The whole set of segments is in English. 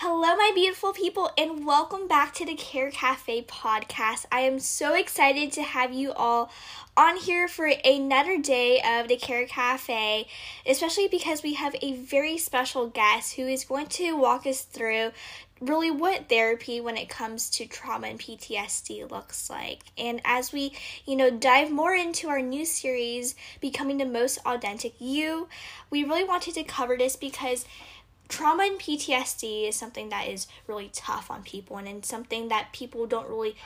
Hello, my beautiful people, and welcome back to the Care Cafe podcast. I am so excited to have you all on here for another day of the Care Cafe, especially because we have a very special guest who is going to walk us through really what therapy when it comes to trauma and PTSD looks like. And as we, you know, dive more into our new series, Becoming the Most Authentic You, we really wanted to cover this because trauma and PTSD is something that is really tough on people and it's something that people don't really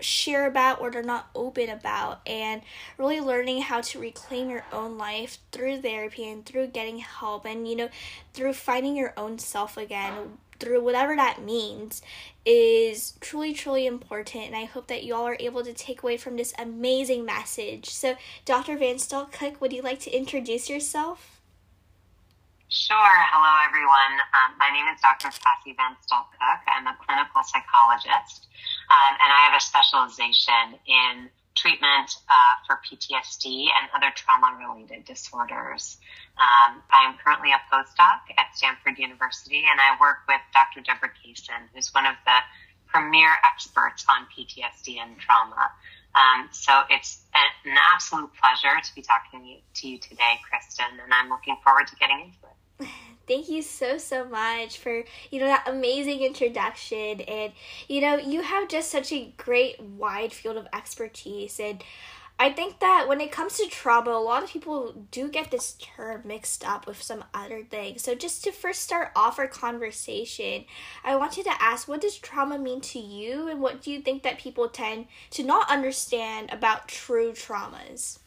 share about or they're not open about and really learning how to reclaim your own life through therapy and through getting help and you know through finding your own self again through whatever that means is truly truly important and i hope that you all are able to take away from this amazing message. So dr van Stolk-Cooke would you like to introduce yourself Sure. Hello, everyone. Um, my name is Dr. Cassie Van Cook. I'm a clinical psychologist, um, and I have a specialization in treatment uh, for PTSD and other trauma-related disorders. Um, I'm currently a postdoc at Stanford University, and I work with Dr. Debra Kaysen, who's one of the premier experts on PTSD and trauma. Um, so it's an absolute pleasure to be talking to you today, Kristen, and I'm looking forward to getting into it. Thank you so so much for you know that amazing introduction and you know you have just such a great wide field of expertise and I think that when it comes to trauma, a lot of people do get this term mixed up with some other things. So, just to first start off our conversation, I wanted to ask what does trauma mean to you, and what do you think that people tend to not understand about true traumas?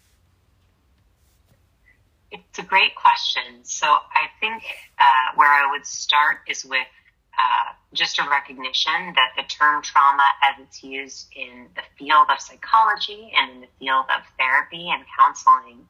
It's a great question. So I think uh, where I would start is with uh, just a recognition that the term trauma, as it's used in the field of psychology and in the field of therapy and counseling,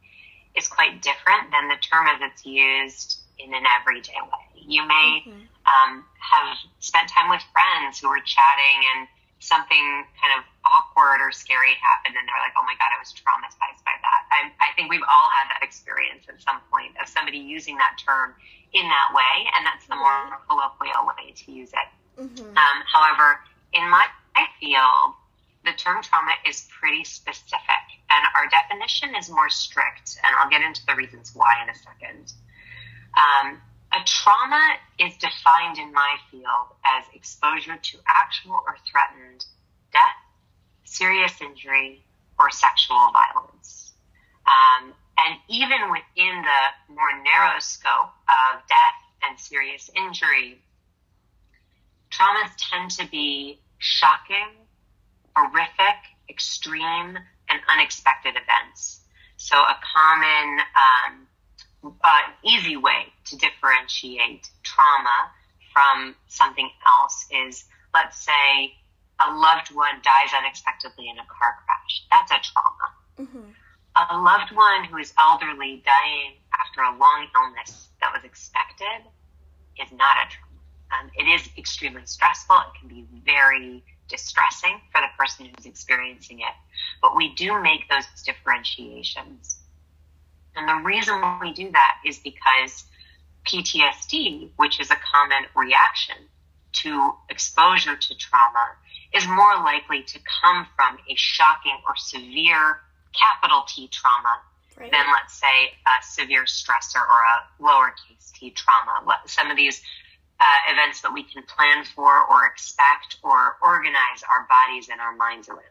is quite different than the term as it's used in an everyday way. You may mm-hmm. um, have spent time with friends who were chatting and something kind of awkward or scary happened and they're like, oh my God, I was traumatized by that. I, I think we've all had that experience at some point of somebody using that term in that way. And that's the more colloquial way to use it. Mm-hmm. Um, however, in my, my field, the term trauma is pretty specific and our definition is more strict. And I'll get into the reasons why in a second. Um, a trauma is defined in my field as exposure to actual or threatened death, serious injury, or sexual violence. Um, and even within the more narrow scope of death and serious injury, traumas tend to be shocking, horrific, extreme, and unexpected events. So a common um, uh, easy way to differentiate trauma from something else is, let's say, a loved one dies unexpectedly in a car crash. That's a trauma. Mm-hmm. A loved one who is elderly dying after a long illness that was expected is not a trauma. Um, it is extremely stressful. It can be very distressing for the person who's experiencing it. But we do make those differentiations. And the reason we do that is because PTSD, which is a common reaction to exposure to trauma, is more likely to come from a shocking or severe capital T trauma right. than, let's say, a severe stressor or a lowercase t trauma. Some of these uh, events that we can plan for or expect or organize our bodies and our minds around.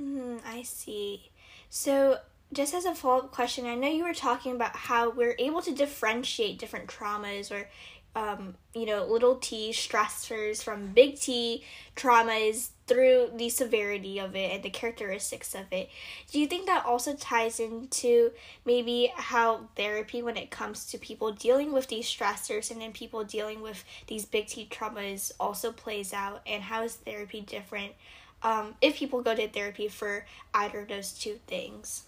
Mm, I see. So, just as a follow up question, I know you were talking about how we're able to differentiate different traumas or, um, you know, little t stressors from big T traumas through the severity of it and the characteristics of it. Do you think that also ties into maybe how therapy, when it comes to people dealing with these stressors and then people dealing with these big T traumas, also plays out? And how is therapy different um, if people go to therapy for either of those two things?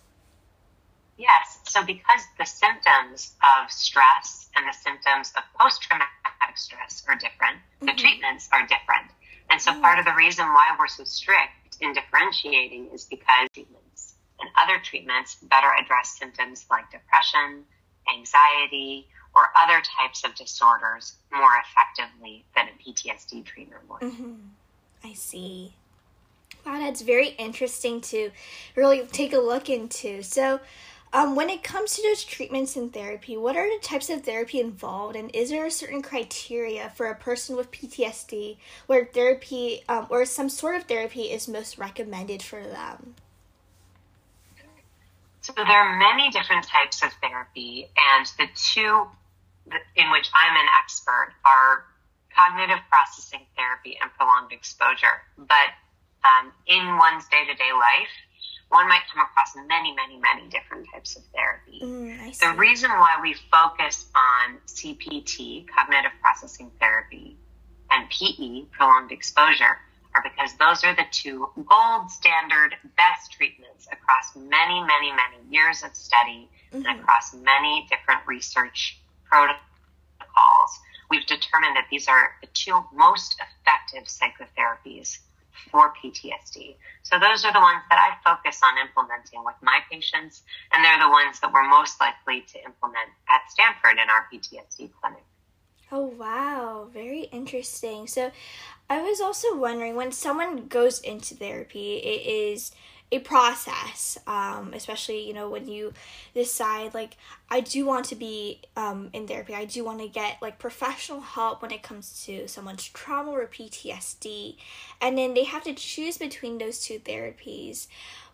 Yes. So because the symptoms of stress and the symptoms of post traumatic stress are different, mm-hmm. the treatments are different. And so mm-hmm. part of the reason why we're so strict in differentiating is because treatments and other treatments better address symptoms like depression, anxiety, or other types of disorders more effectively than a PTSD treatment would. Mm-hmm. I see. Wow, that's very interesting to really take a look into. So, um, when it comes to those treatments and therapy, what are the types of therapy involved, and is there a certain criteria for a person with PTSD where therapy um, or some sort of therapy is most recommended for them? So there are many different types of therapy, and the two in which I'm an expert are cognitive processing therapy and prolonged exposure. But um, in one's day to day life, one might come across many, many, many different types of therapy. Mm, the reason why we focus on CPT, cognitive processing therapy, and PE, prolonged exposure, are because those are the two gold standard best treatments across many, many, many years of study mm-hmm. and across many different research protocols. We've determined that these are the two most effective psychotherapies for PTSD. So those are the ones that I focus on implementing with my patients, and they're the ones that we're most likely to implement at Stanford in our PTSD clinic. Oh, wow. Very interesting. So, I was also wondering when someone goes into therapy, it is a process um, especially you know when you decide like i do want to be um, in therapy. I do want to get like professional help when it comes to someone's trauma or ptsd and then they have to choose between those two therapies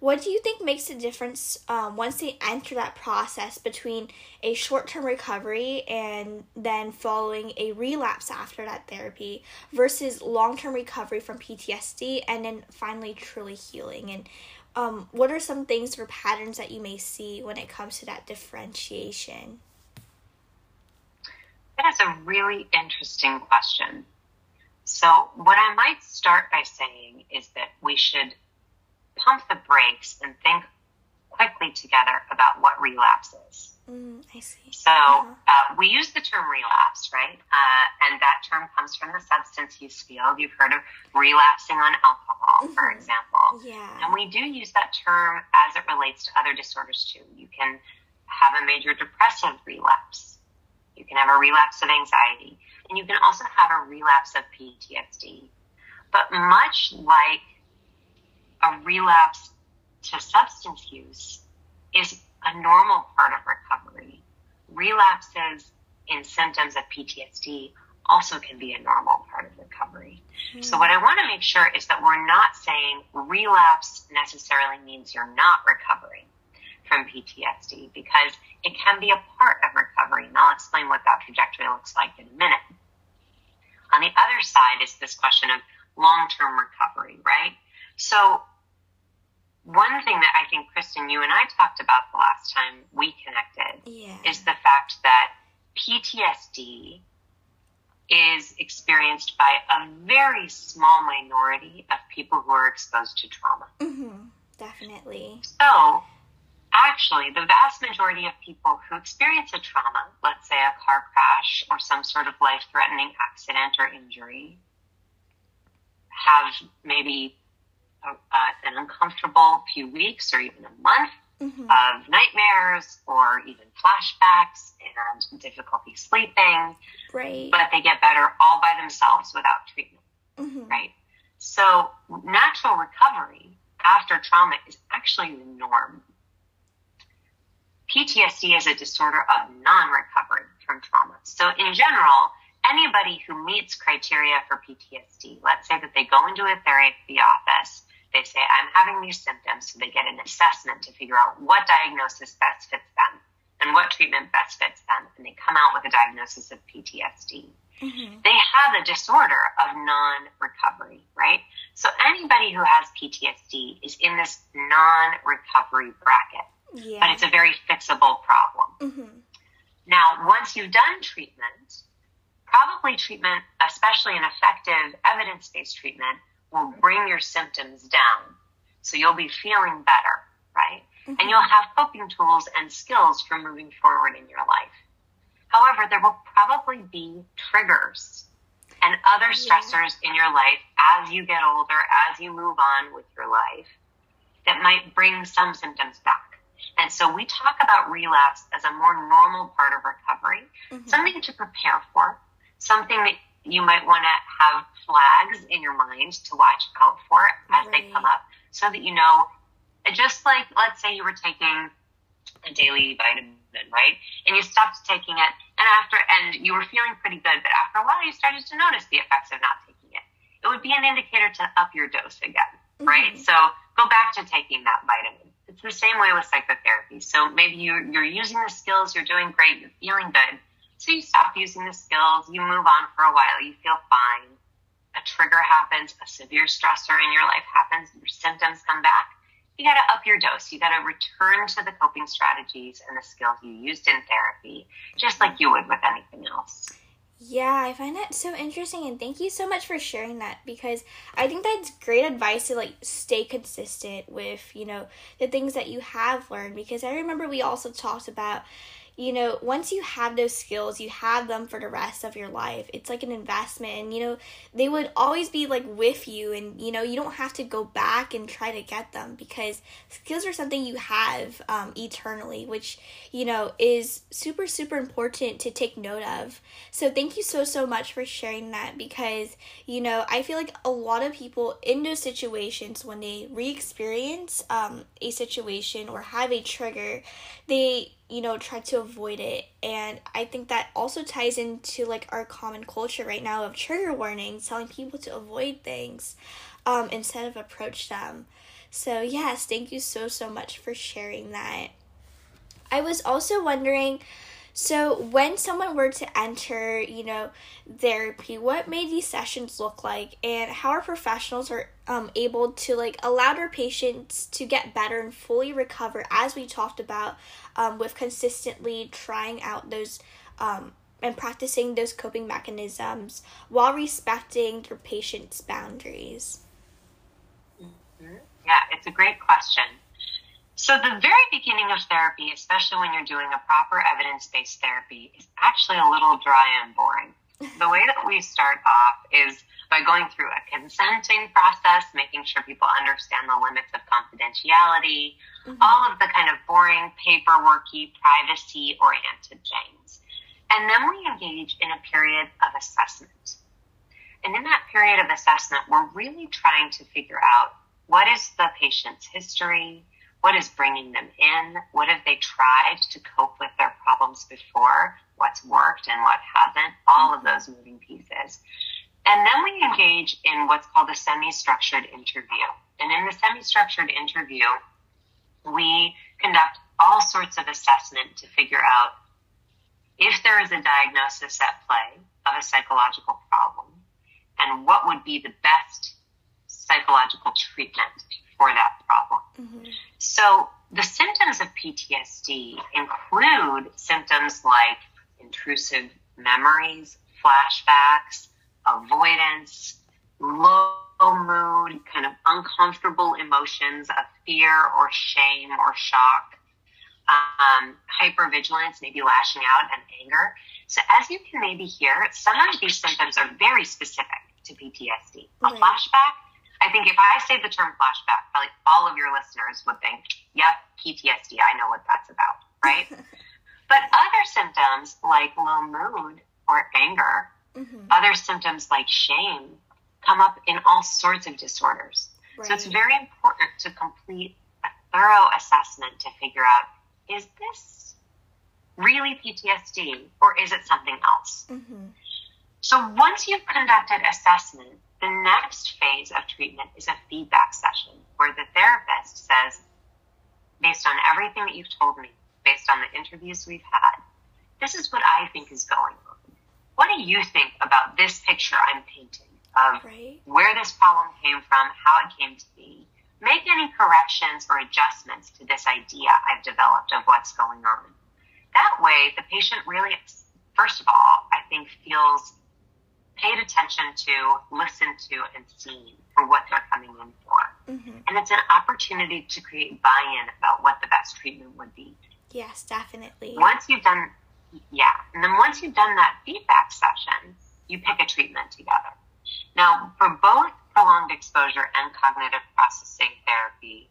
what do you think makes a difference um, once they enter that process between a short-term recovery and then following a relapse after that therapy versus long-term recovery from ptsd and then finally truly healing and um, what are some things or patterns that you may see when it comes to that differentiation? That is a really interesting question. So, what I might start by saying is that we should pump the brakes and think quickly together about what relapse is. Mm, I see. So uh-huh. uh, we use the term relapse, right? Uh, and that term comes from the substance use field. You've heard of relapsing on alcohol, mm-hmm. for example. Yeah. And we do use that term as it relates to other disorders too. You can have a major depressive relapse. You can have a relapse of anxiety. And you can also have a relapse of PTSD. But much like a relapse to substance use is a normal part of recovery. Relapses in symptoms of PTSD also can be a normal part of recovery. Mm. So what I want to make sure is that we're not saying relapse necessarily means you're not recovering from PTSD because it can be a part of recovery. And I'll explain what that trajectory looks like in a minute. On the other side is this question of long-term recovery, right? So one thing that I think, Kristen, you and I talked about the last time we connected yeah. is the fact that PTSD is experienced by a very small minority of people who are exposed to trauma. Mm-hmm. Definitely. So, actually, the vast majority of people who experience a trauma, let's say a car crash or some sort of life threatening accident or injury, have maybe uh, an uncomfortable few weeks or even a month mm-hmm. of nightmares or even flashbacks and difficulty sleeping. Right. But they get better all by themselves without treatment. Mm-hmm. Right. So natural recovery after trauma is actually the norm. PTSD is a disorder of non-recovery from trauma. So in general, anybody who meets criteria for PTSD, let's say that they go into a therapy office they say, I'm having these symptoms. So they get an assessment to figure out what diagnosis best fits them and what treatment best fits them. And they come out with a diagnosis of PTSD. Mm-hmm. They have a disorder of non recovery, right? So anybody who has PTSD is in this non recovery bracket. Yeah. But it's a very fixable problem. Mm-hmm. Now, once you've done treatment, probably treatment, especially an effective evidence based treatment, will bring your symptoms down. So you'll be feeling better, right? Mm-hmm. And you'll have coping tools and skills for moving forward in your life. However, there will probably be triggers and other stressors yeah. in your life as you get older, as you move on with your life, that might bring some symptoms back. And so we talk about relapse as a more normal part of recovery, mm-hmm. something to prepare for, something that you might want to have flags in your mind to watch out for as right. they come up so that you know, just like, let's say you were taking a daily vitamin, right? And you stopped taking it and after, and you were feeling pretty good, but after a while you started to notice the effects of not taking it. It would be an indicator to up your dose again, mm-hmm. right? So go back to taking that vitamin. It's the same way with psychotherapy. So maybe you're, you're using the skills, you're doing great, you're feeling good so you stop using the skills, you move on for a while, you feel fine. A trigger happens, a severe stressor in your life happens, your symptoms come back. You got to up your dose. You got to return to the coping strategies and the skills you used in therapy, just like you would with anything else. Yeah, I find that so interesting and thank you so much for sharing that because I think that's great advice to like stay consistent with, you know, the things that you have learned because I remember we also talked about you know, once you have those skills, you have them for the rest of your life. It's like an investment, and you know, they would always be like with you, and you know, you don't have to go back and try to get them because skills are something you have um, eternally, which you know is super, super important to take note of. So, thank you so, so much for sharing that because you know, I feel like a lot of people in those situations when they re experience um, a situation or have a trigger, they you know try to avoid it. And i think that also ties into like our common culture right now of trigger warnings telling people to avoid things um, instead of approach them. So yes thank you so so much for sharing that. I was also wondering so when someone were to enter, you know, therapy, what may these sessions look like and how are professionals are um, able to like allow their patients to get better and fully recover as we talked about um, with consistently trying out those um, and practicing those coping mechanisms while respecting their patient's boundaries? Mm-hmm. Yeah, it's a great question. So, the very beginning of therapy, especially when you're doing a proper evidence based therapy, is actually a little dry and boring. The way that we start off is by going through a consenting process, making sure people understand the limits of confidentiality, mm-hmm. all of the kind of boring, paperworky, privacy oriented things. And then we engage in a period of assessment. And in that period of assessment, we're really trying to figure out what is the patient's history, what is bringing them in? What have they tried to cope with their problems before? What's worked and what hasn't? All of those moving pieces. And then we engage in what's called a semi-structured interview. And in the semi-structured interview, we conduct all sorts of assessment to figure out if there is a diagnosis at play of a psychological problem and what would be the best psychological treatment for that problem. Mm-hmm. So the symptoms of PTSD include symptoms like intrusive memories, flashbacks, avoidance, low mood, kind of uncomfortable emotions of fear or shame or shock, um, hypervigilance, maybe lashing out and anger. So as you can maybe hear, some of these symptoms are very specific to PTSD. A flashback I think if I say the term flashback, probably all of your listeners would think, yep, PTSD, I know what that's about, right? but other symptoms like low mood or anger, mm-hmm. other symptoms like shame come up in all sorts of disorders. Right. So it's very important to complete a thorough assessment to figure out is this really PTSD or is it something else? Mm-hmm. So once you've conducted assessment, the next phase of treatment is a feedback session where the therapist says, based on everything that you've told me, based on the interviews we've had, this is what I think is going on. What do you think about this picture I'm painting of right. where this problem came from, how it came to be? Make any corrections or adjustments to this idea I've developed of what's going on. That way, the patient really, first of all, I think feels paid attention to, listened to, and seen for what they're coming in for. Mm-hmm. And it's an opportunity to create buy in about what the best treatment would be. Yes, definitely. Once you've done, yeah, and then once you've done that feedback session, you pick a treatment together. Now, for both prolonged exposure and cognitive processing therapy,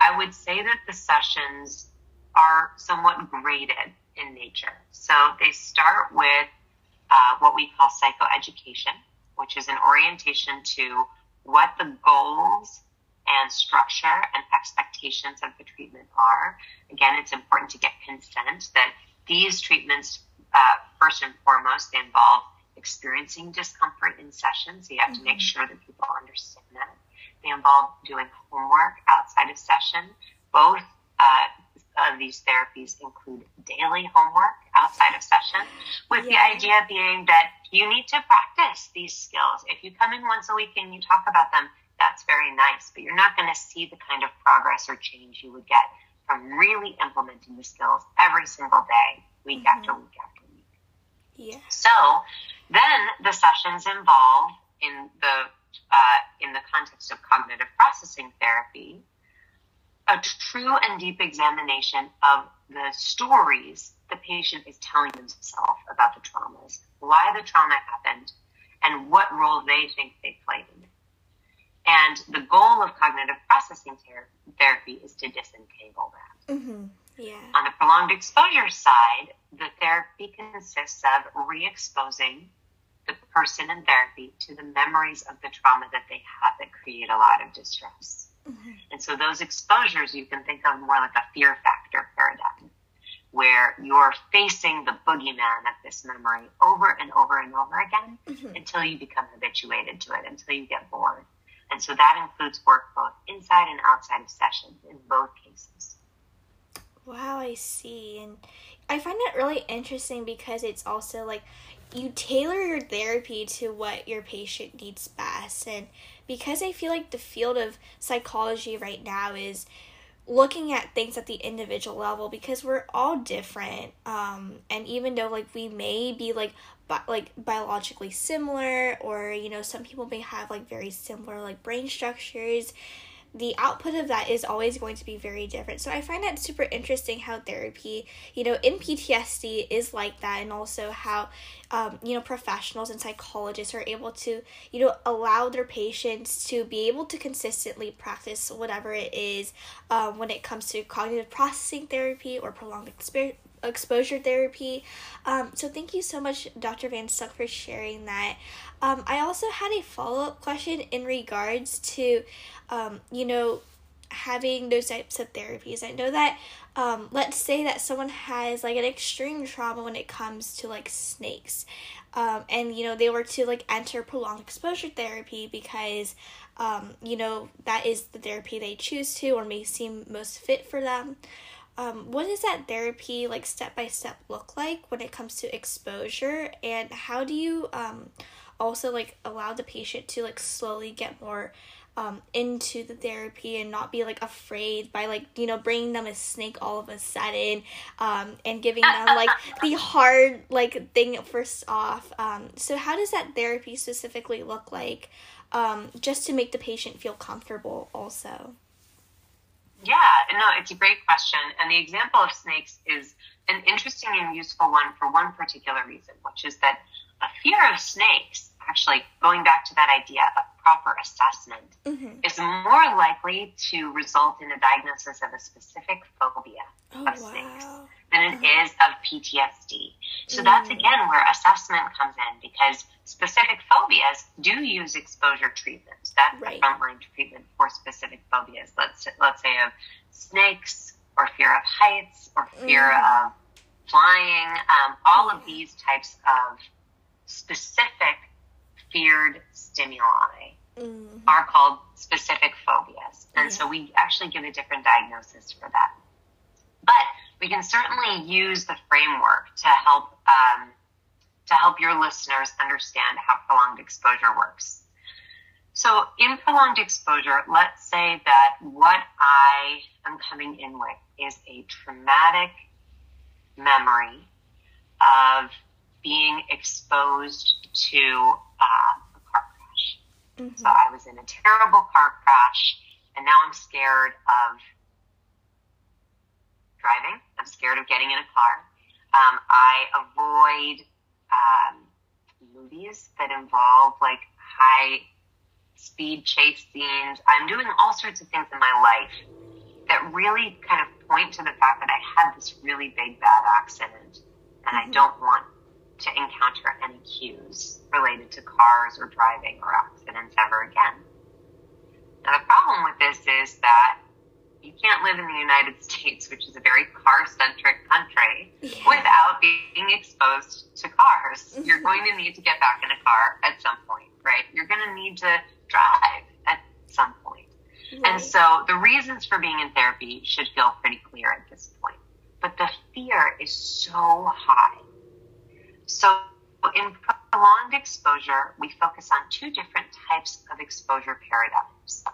I would say that the sessions are somewhat graded in nature. So they start with uh, what we call psychoeducation. which is an orientation to what the goals and structure and expectations of the treatment are. Again, it's important to get consent that these treatments, uh, first and foremost, they involve experiencing discomfort in sessions. So you have mm-hmm. to make mm-hmm. sure that people understand that. They involve doing homework outside of session. Both uh, of these therapies include daily homework outside of session, with yeah. the idea being that you need to practice these skills. If you come in once a week and you talk about them, that's very nice, but you're not going to see the kind of progress or change you would get from really implementing the skills every single day, week mm-hmm. after week after week. Yeah. So then the sessions involve in the uh, in the context of cognitive processing therapy, a true and deep examination of the stories the patient is telling themselves about the traumas, why the trauma happened, and what role they think they played in it. And the goal of cognitive processing ter- therapy is to disentangle that. Mm-hmm. Yeah. On the prolonged exposure side, the therapy consists of re exposing the person in therapy to the memories of the trauma that they have that create a lot of distress. Mm-hmm. And so those exposures you can think of more like a fear factor paradigm, where you're facing the boogeyman of this memory over and over and over again mm-hmm. until you become habituated to it, until you get bored. And so that includes work both inside and outside of sessions in both cases. Wow, I see. And I find that really interesting because it's also like you tailor your therapy to what your patient needs best. And because I feel like the field of psychology right now is looking at things at the individual level because we're all different um and even though like we may be like bi- like biologically similar or you know some people may have like very similar like brain structures the output of that is always going to be very different. So I find that super interesting how therapy, you know, in PTSD is like that, and also how, um, you know, professionals and psychologists are able to, you know, allow their patients to be able to consistently practice whatever it is um, when it comes to cognitive processing therapy or prolonged experience exposure therapy. Um, so thank you so much, Dr. Van Stolk, for sharing that. Um, I also had a follow up question in regards to, um, you know, having those types of therapies. I know that, um, let's say that someone has like an extreme trauma when it comes to like snakes, um, and you know they were to like enter prolonged exposure therapy because, um, you know that is the therapy they choose to or may seem most fit for them um, what does that therapy like step by step look like when it comes to exposure? And how do you um, also like allow the patient to like slowly get more um, into the therapy and not be like afraid by like you know bringing them a snake all of a sudden um, and giving them like the hard like thing first off? Um, so how does that therapy specifically look like um, just to make the patient feel comfortable also it's a great question. And the example of snakes is an interesting and useful one for one particular reason, which is that a fear of snakes, actually going back to that idea of proper assessment, mm-hmm. is more likely to result in a diagnosis of a specific phobia oh, of wow. snakes than it uh-huh. of PTSD. So mm. that's again where assessment comes in because specific phobias do use exposure treatments. That's right. the frontline treatment for specific phobias. Let's let's say of snakes or fear of heights or fear mm. of flying. Um, all of these types of specific feared stimuli mm-hmm. are called specific phobias, and yeah. so we actually give a different diagnosis for that. But we can certainly use the framework to help um, to help your listeners understand how prolonged exposure works. So, in prolonged exposure, let's say that what I am coming in with is a traumatic memory of being exposed to uh, a car crash. Mm-hmm. So, I was in a terrible car crash, and now I'm scared of driving. I'm scared of getting in a car. Um, I avoid um, movies that involve like high speed chase scenes. I'm doing all sorts of things in my life that really kind of point to the fact that I had this really big bad accident and mm-hmm. I don't want to encounter any cues related to cars or driving or accidents ever again. Now, the problem with this is that you can't live in the United States, which is a very car centric country, yeah. without being exposed to cars. Mm-hmm. You're going to need to get back in a car at some point, right? You're going to need to drive at some point. Right. And so the reasons for being in therapy should feel pretty clear at this point. But the fear is so high. So in prolonged exposure, we focus on two different types of exposure paradigms.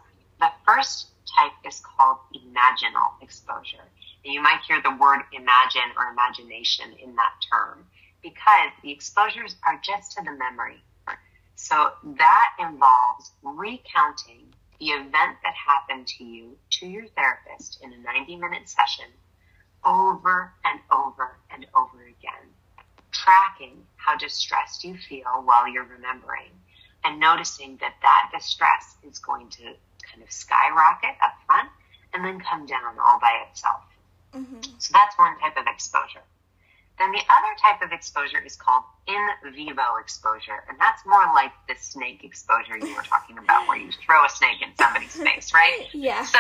The first type is called imaginal exposure. And you might hear the word imagine or imagination in that term because the exposures are just to the memory. So that involves recounting the event that happened to you to your therapist in a 90 minute session over and over and over again, tracking how distressed you feel while you're remembering and noticing that that distress is going to kind of skyrocket up front and then come down all by itself. Mm-hmm. So that's one type of exposure. Then the other type of exposure is called in vivo exposure, and that's more like the snake exposure you were talking about, where you throw a snake in somebody's face, right? Yeah. So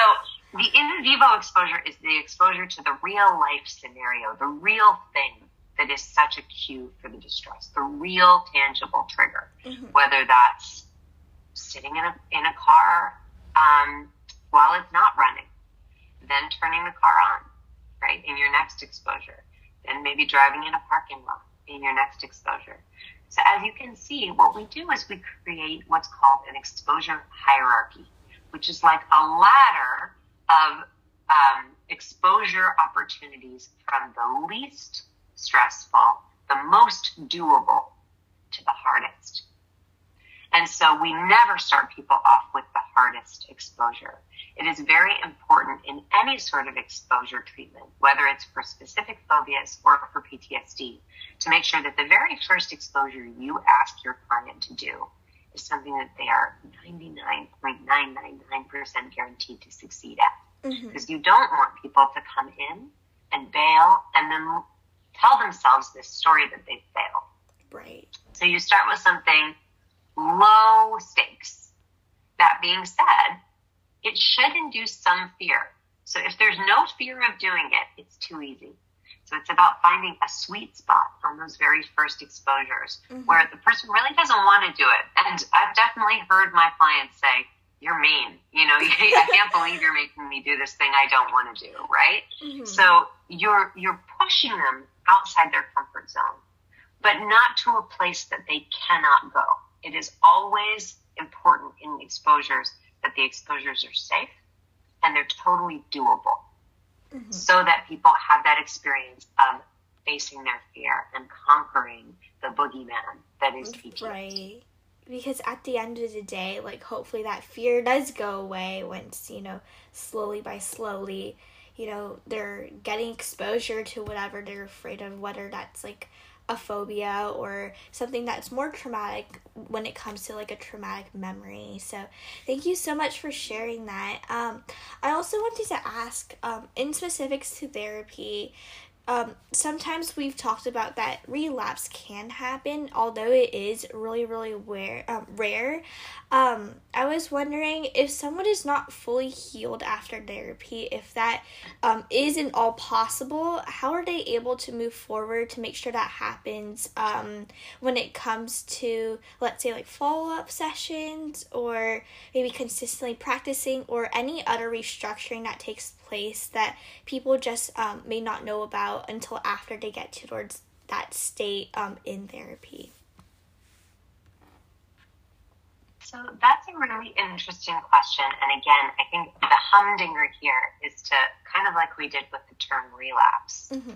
the in vivo exposure is the exposure to the real life scenario, the real thing that is such a cue for the distress, the real tangible trigger, mm-hmm. whether that's sitting in a in a car um, while it's not running, then turning the car on, right, in your next exposure, then maybe driving in a parking lot in your next exposure. So as you can see, what we do is we create what's called an exposure hierarchy, which is like a ladder of um, exposure opportunities from the least stressful, the most doable, to the hardest. And so we never start people off with the hardest exposure. It is very important in any sort of exposure treatment, whether it's for specific phobias or for PTSD, to make sure that the very first exposure you ask your client to do is something that they are 99.999% guaranteed to succeed at. Mm-hmm. Because you don't want people to come in and bail and then tell themselves this story that they failed. Right. So you start with something low stakes. That being said, it should induce some fear. So if there's no fear of doing it, it's too easy. So it's about finding a sweet spot on those very first exposures mm-hmm. where the person really doesn't want to do it. And I've definitely heard my clients say, you're mean. You know, I can't believe you're making me do this thing I don't want to do, right? Mm-hmm. So you're you're pushing them outside their comfort zone, but not to a place that they cannot go. It is always important in exposures that the exposures are safe and they're totally doable mm-hmm. so that people have that experience of facing their fear and conquering the boogeyman that is PTSD. Right. Because at the end of the day, like hopefully that fear does go away once, you know, slowly by slowly, you know, they're getting exposure to whatever they're afraid of, whether that's like a phobia or something that's more traumatic when it comes to like a traumatic memory. So, thank you so much for sharing that. Um, I also wanted to ask, um, in specifics to therapy, um, sometimes we've talked about that relapse can happen, although it is really, really rare. Um, rare. Um, I was wondering if someone is not fully healed after therapy, if that um, isn't all possible, how are they able to move forward to make sure that happens um, when it comes to, let's say, like follow up sessions or maybe consistently practicing or any other restructuring that takes place that people just um, may not know about until after they get towards that state um, in therapy? So that's a really interesting question. And again, I think the humdinger here is to kind of like we did with the term relapse, mm-hmm.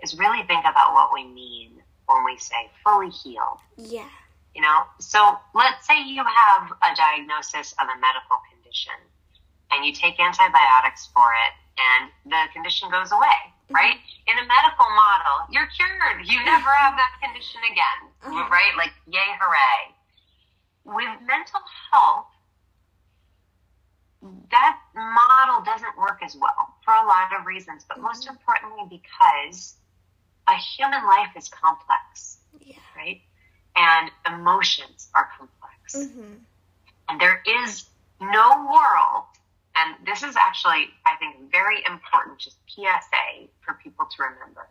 is really think about what we mean when we say fully healed. Yeah. You know, so let's say you have a diagnosis of a medical condition and you take antibiotics for it and the condition goes away, mm-hmm. right? In a medical model, you're cured. You never have that condition again, mm-hmm. right? Like, yay, hooray. With mental health, that model doesn't work as well for a lot of reasons, but most mm-hmm. importantly because a human life is complex. Yeah. and emotions are complex. Mm-hmm. And there is no world, and this is actually, I think, very important, just PSA for people to remember.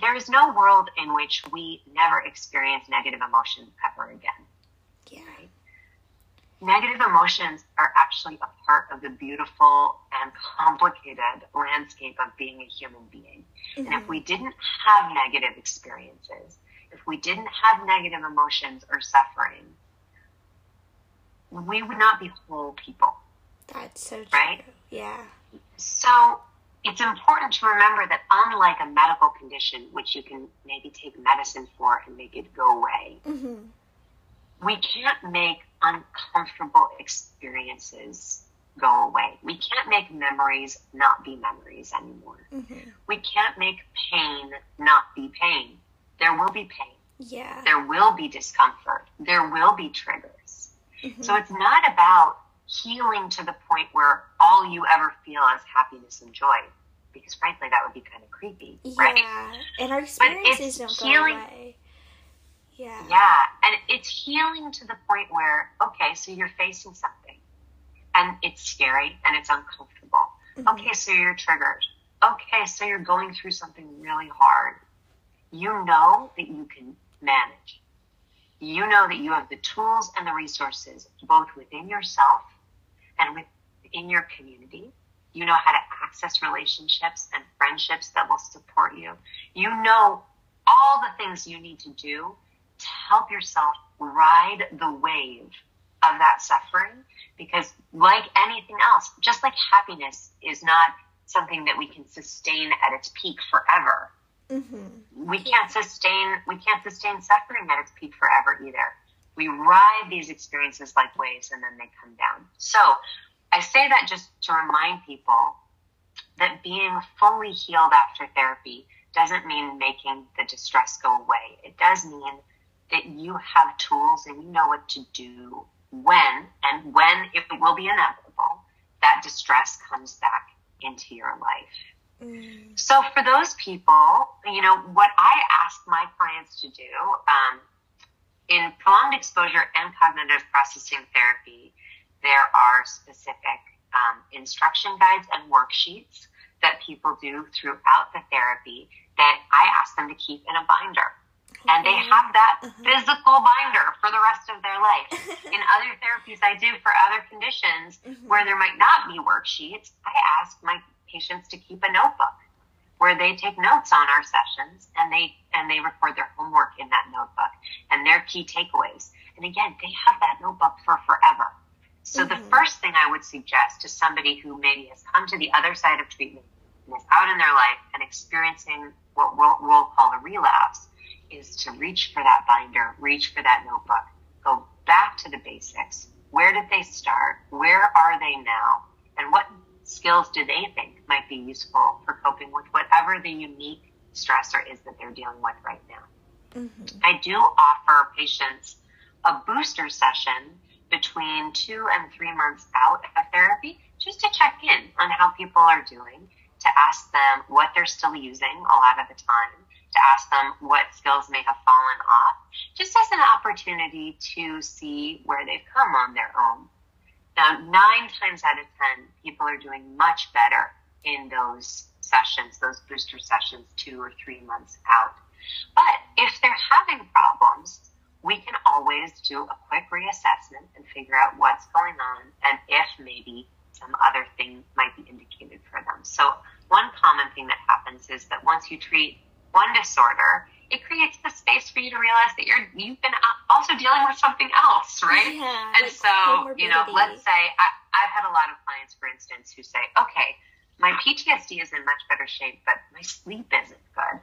There is no world in which we never experience negative emotions ever again. Yeah. Right? Negative emotions are actually a part of the beautiful and complicated landscape of being a human being. And if we mm-hmm. didn't have negative experiences, if we didn't have negative emotions or suffering, we would not be whole people. That's so true. Right? Yeah. So it's important to remember that unlike a medical condition, which you can maybe take medicine for and make it go away, Mm-hmm. we can't make uncomfortable experiences go away. We can't make memories not be memories anymore. Mm-hmm. We can't make pain not be pain. There will be pain. Yeah. There will be discomfort. There will be triggers. Mhm. So it's not about healing to the point where all you ever feel is happiness and joy, because frankly, that would be kind of creepy, right? And our experiences don't go healing- away. Yeah. Yeah, and it's healing to the point where, okay, so you're facing something and it's scary and it's uncomfortable. Mhm. Okay, so you're triggered. Okay, so you're going through something really hard. You know that you can manage. You know that you have the tools and the resources both within yourself and within your community. You know how to access relationships and friendships that will support you. You know all the things you need to do to help yourself ride the wave of that suffering because like anything else just like happiness is not something that we can sustain at its peak forever Mm-hmm. we can't sustain we can't sustain suffering at its peak forever either. We ride these experiences like waves and then they come down. So i say that just to remind people that being fully healed after therapy doesn't mean making the distress go away. It does mean that you have tools and you know what to do when and when it will be inevitable that distress comes back into your life Mm. so for those people, you know, what I ask my clients to do um, in prolonged exposure and cognitive processing therapy, there are specific um, instruction guides and worksheets that people do throughout the therapy that I ask them to keep in a binder. And they have that Uh-huh. physical binder for the rest of their life. In other therapies I do for other conditions, Mhm. where there might not be worksheets, I ask my patients to keep a notebook where they take notes on our sessions and they and they record their homework in that notebook and their key takeaways. And again, they have that notebook for forever. So the Mhm. first thing I would suggest to somebody who maybe has come to the other side of treatment and is out in their life and experiencing what we'll, we'll call a relapse is to reach for that binder, reach for that notebook, go back to the basics. Where did they start? Where are they now? And what skills do they think might be useful for coping with whatever the unique stressor is that they're dealing with right now? Mhm. I do offer patients a booster session between two and three months out of therapy just to check in on how people are doing, to ask them what they're still using a lot of the time, to ask them what skills may have fallen off, just as an opportunity to see where they've come on their own. Now, nine times out of ten, people are doing much better in those sessions, those booster sessions, two or three months out. But if they're having problems, we can always do a quick reassessment and figure out what's going on and if maybe some other thing might be indicated for them. So one common thing that happens is that once you treat one disorder, it creates the space for you to realize that you're you've been also dealing with something else, right? Yeah, and like so, you know, let's say I, I've had a lot of clients, for instance, who say, okay, my PTSD is in much better shape, but my sleep isn't good.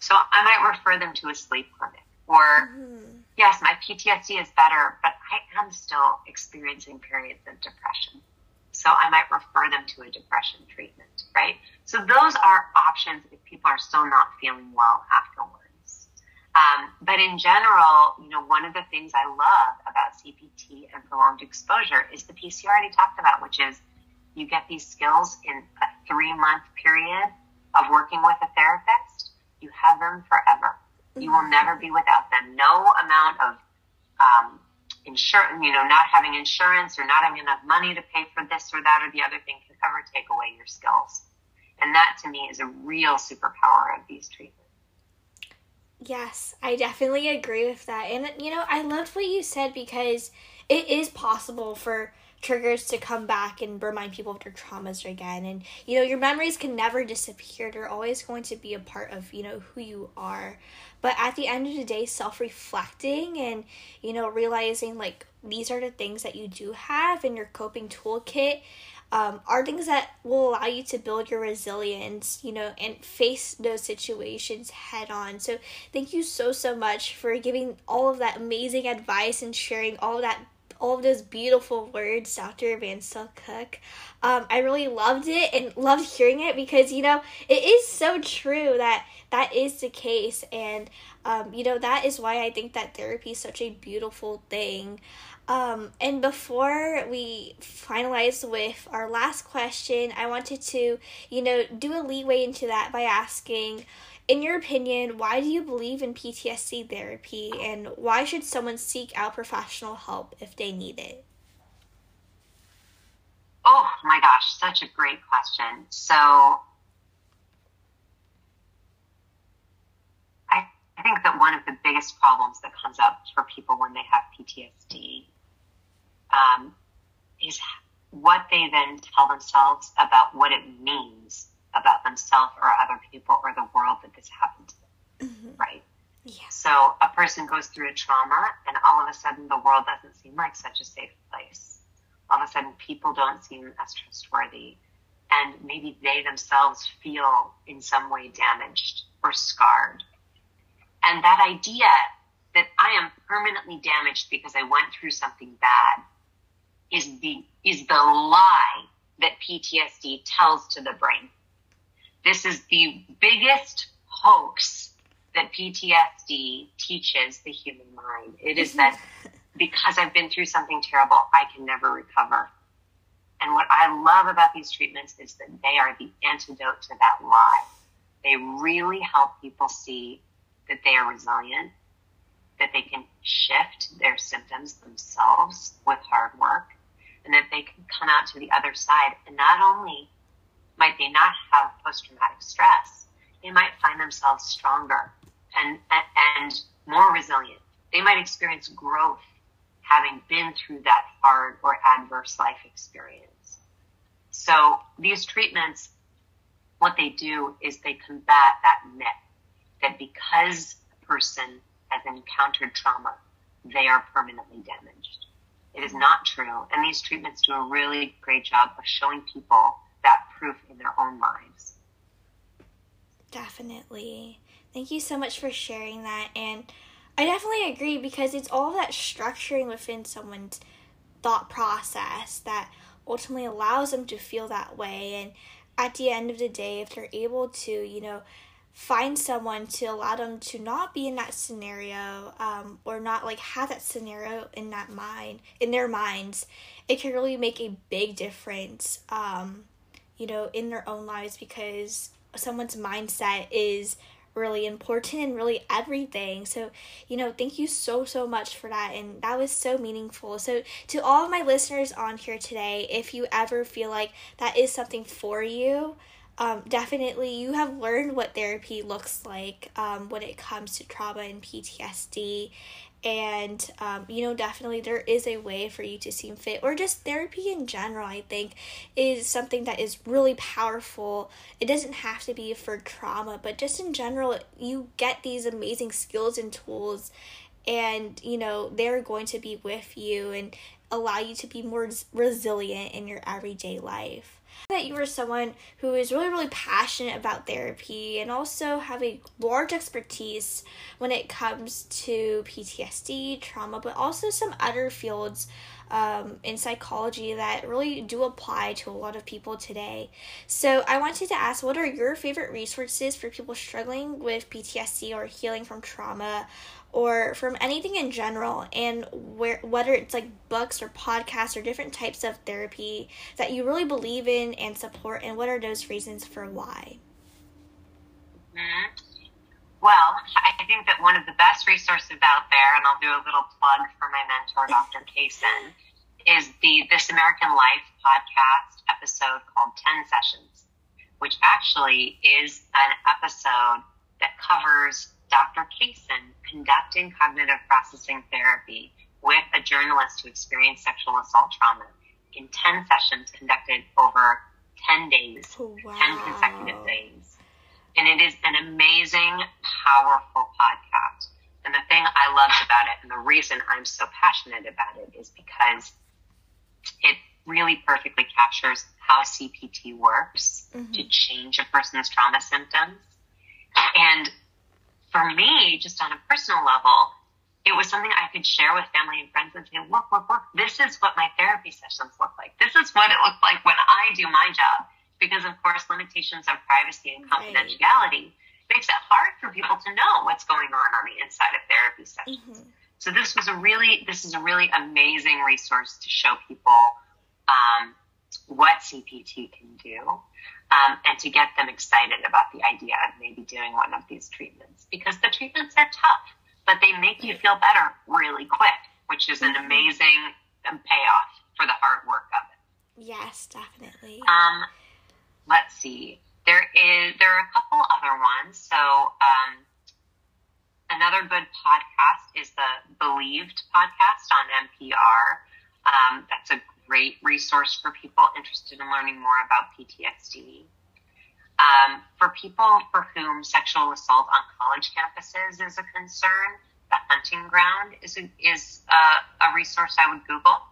So I might refer them to a sleep clinic. Or, Mhm. yes, my PTSD is better, but I am still experiencing periods of depression. So I might refer them to a depression treatment, right? So those are options if people are still not feeling well afterwards. Um, but in general, you know, one of the things I love about CPT and prolonged exposure is the piece you already talked about, which is you get these skills in a three month period of working with a therapist. You have them forever. You will never be without them. No amount of um, insurance, you know, not having insurance or not having enough money to pay for this or that or the other thing can ever take away your skills. And that to me is a real superpower of these treatments. Yes, I definitely agree with that. And, you know, I loved what you said because it is possible for triggers to come back and remind people of their traumas again. And, you know, your memories can never disappear. They're always going to be a part of, you know, who you are. But at the end of the day, self reflecting and, you know, realizing like these are the things that you do have in your coping toolkit um, are things that will allow you to build your resilience, you know, and face those situations head on. So, thank you so, so much for giving all of that amazing advice and sharing all of that all of those beautiful words, Dr. van Stolk-Cooke. Um, I really loved it and loved hearing it because, you know, it is so true that that is the case. And, um, you know, that is why I think that therapy is such a beautiful thing. Um, and before we finalize with our last question, I wanted to, you know, do a leeway into that by asking, in your opinion, why do you believe in PTSD therapy and why should someone seek out professional help if they need it? Oh my gosh, such a great question. So, I, I think that one of the biggest problems that comes up for people when they have PTSD um, is what they then tell themselves about what it means about themselves or other people or the world that this happened to them. Mm-hmm. Right? Yeah. So a person goes through a trauma and all of a sudden the world doesn't seem like such a safe place. All of a sudden people don't seem as trustworthy. And maybe they themselves feel in some way damaged or scarred. And that idea that I am permanently damaged because I went through something bad is the is the lie that PTSD tells to the brain. This is the biggest hoax that PTSD teaches the human mind. It is that because I've been through something terrible, I can never recover. And what I love about these treatments is that they are the antidote to that lie. They really help people see that they are resilient, that they can shift their symptoms themselves with hard work, and that they can come out to the other side and not only might they not have post traumatic stress, they might find themselves stronger and, and more resilient. They might experience growth having been through that hard or adverse life experience. So these treatments, what they do is they combat that myth that because a person has encountered trauma, they are permanently damaged. It is not true. And these treatments do a really great job of showing people proof in their own lives. Definitely. Thank you so much for sharing that. And I definitely agree because it's all that structuring within someone's thought process that ultimately allows them to feel that way. And at the end of the day, if they're able to, you know, find someone to allow them to not be in that scenario um, or not like have that scenario in that mind in their minds it can really make a big difference um, you know, in their own lives because someone's mindset is really important and really everything. So, you know, thank you so, so much for that. And that was so meaningful. So, to all of my listeners on here today, if you ever feel like that is something for you, um, definitely you have learned what therapy looks like um, when it comes to trauma and PTSD and um, you know definitely there is a way for you to seem fit or just therapy in general i think is something that is really powerful. It doesn't have to be for trauma but just in general you get these amazing skills and tools and you know they're going to be with you and allow you to be more resilient in your everyday life that you are someone who is really, really passionate about therapy and also have a large expertise when it comes to PTSD, trauma, but also some other fields um, in psychology that really do apply to a lot of people today. So, I wanted to ask what are your favorite resources for people struggling with PTSD or healing from trauma or from anything in general and where whether it's like books or podcasts or different types of therapy that you really believe in and support and what are those reasons for why mm-hmm. Well, I think that one of the best resources out there, and I'll do a little plug for my mentor, Dr. Kaysen, is the This American Life podcast episode called 10 Sessions, which actually is an episode that covers Dr. Kaysen conducting cognitive processing therapy with a journalist who experienced sexual assault trauma in 10 sessions conducted over 10 days, oh, wow. 10 consecutive days. And it is an amazing, powerful podcast. And the thing I loved about it and the reason I'm so passionate about it is because it really perfectly captures how CPT works mm-hmm. to change a person's trauma symptoms. And for me, just on a personal level, it was something I could share with family and friends and say, look, look, look, this is what my therapy sessions look like. This is what it looks like when I do my job because of course limitations of privacy and confidentiality right. makes it hard for people to know what's going on on the inside of therapy sessions. Mm-hmm. So this was a really this is a really amazing resource to show people um, what CPT can do um, and to get them excited about the idea of maybe doing one of these treatments because the treatments are tough, but they make you feel better really quick, which is an mm-hmm. amazing payoff for the hard work of it. Yes, definitely. Um, let's see. There is there are a couple other ones. So um, another good podcast is the Believed podcast on NPR. Um, that's a great resource for people interested in learning more about PTSD. Um, for people for whom sexual assault on college campuses is a concern, the Hunting Ground is a, is a, a resource I would Google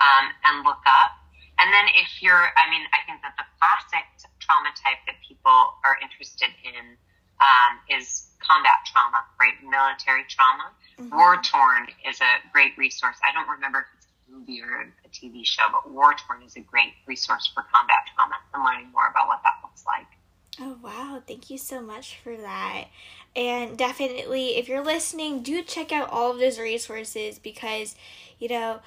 um, and look up. And then if you're, I mean, I think that the classic trauma type that people are interested in um, is combat trauma, right? Military trauma. Mm-hmm. Wartorn is a great resource. I don't remember if it's a movie or a TV show, but Wartorn is a great resource for combat trauma and learning more about what that looks like. Oh, wow. Thank you so much for that. And definitely, if you're listening, do check out all of those resources because, you know,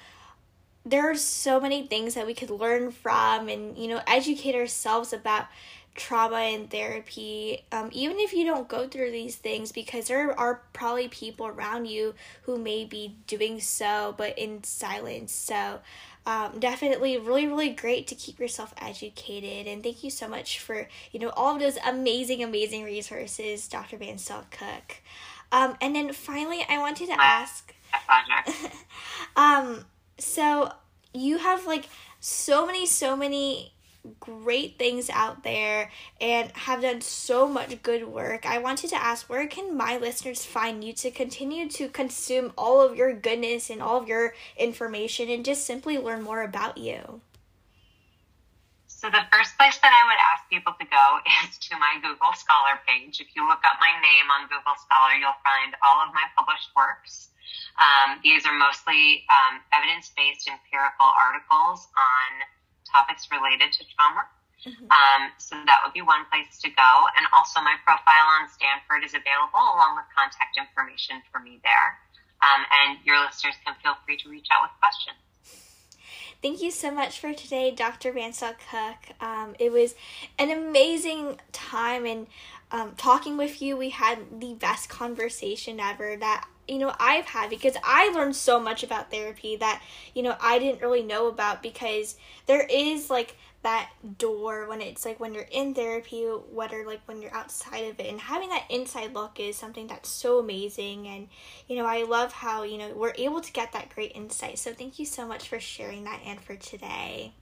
there are so many things that we could learn from and you know educate ourselves about trauma and therapy um, even if you don't go through these things because there are probably people around you who may be doing so but in silence. So um, definitely really really great to keep yourself educated. And thank you so much for you know all of those amazing amazing resources dr van cook. Um, and then finally i wanted to ask um so you have like so many so many great things out there and have done so much good work. I wanted to ask where can my listeners find you to continue to consume all of your goodness and all of your information and just simply learn more about you? So the first place that I would ask people to go is to my Google Scholar page. If you look up my name on Google Scholar, you'll find all of my published works. Um, these are mostly um, evidence based empirical articles on topics related to trauma. Mm-hmm. Um, so that would be one place to go. And also, my profile on Stanford is available along with contact information for me there. Um, and your listeners can feel free to reach out with questions. Thank you so much for today, Dr. van Stolk-Cooke. Um, it was an amazing time and um, talking with you. We had the best conversation ever that you know I've had because I learned so much about therapy that you know I didn't really know about because there is like that door when it's like when you're in therapy whether like when you're outside of it and having that inside look is something that's so amazing and you know I love how you know we're able to get that great insight. So thank you so much for sharing that and for today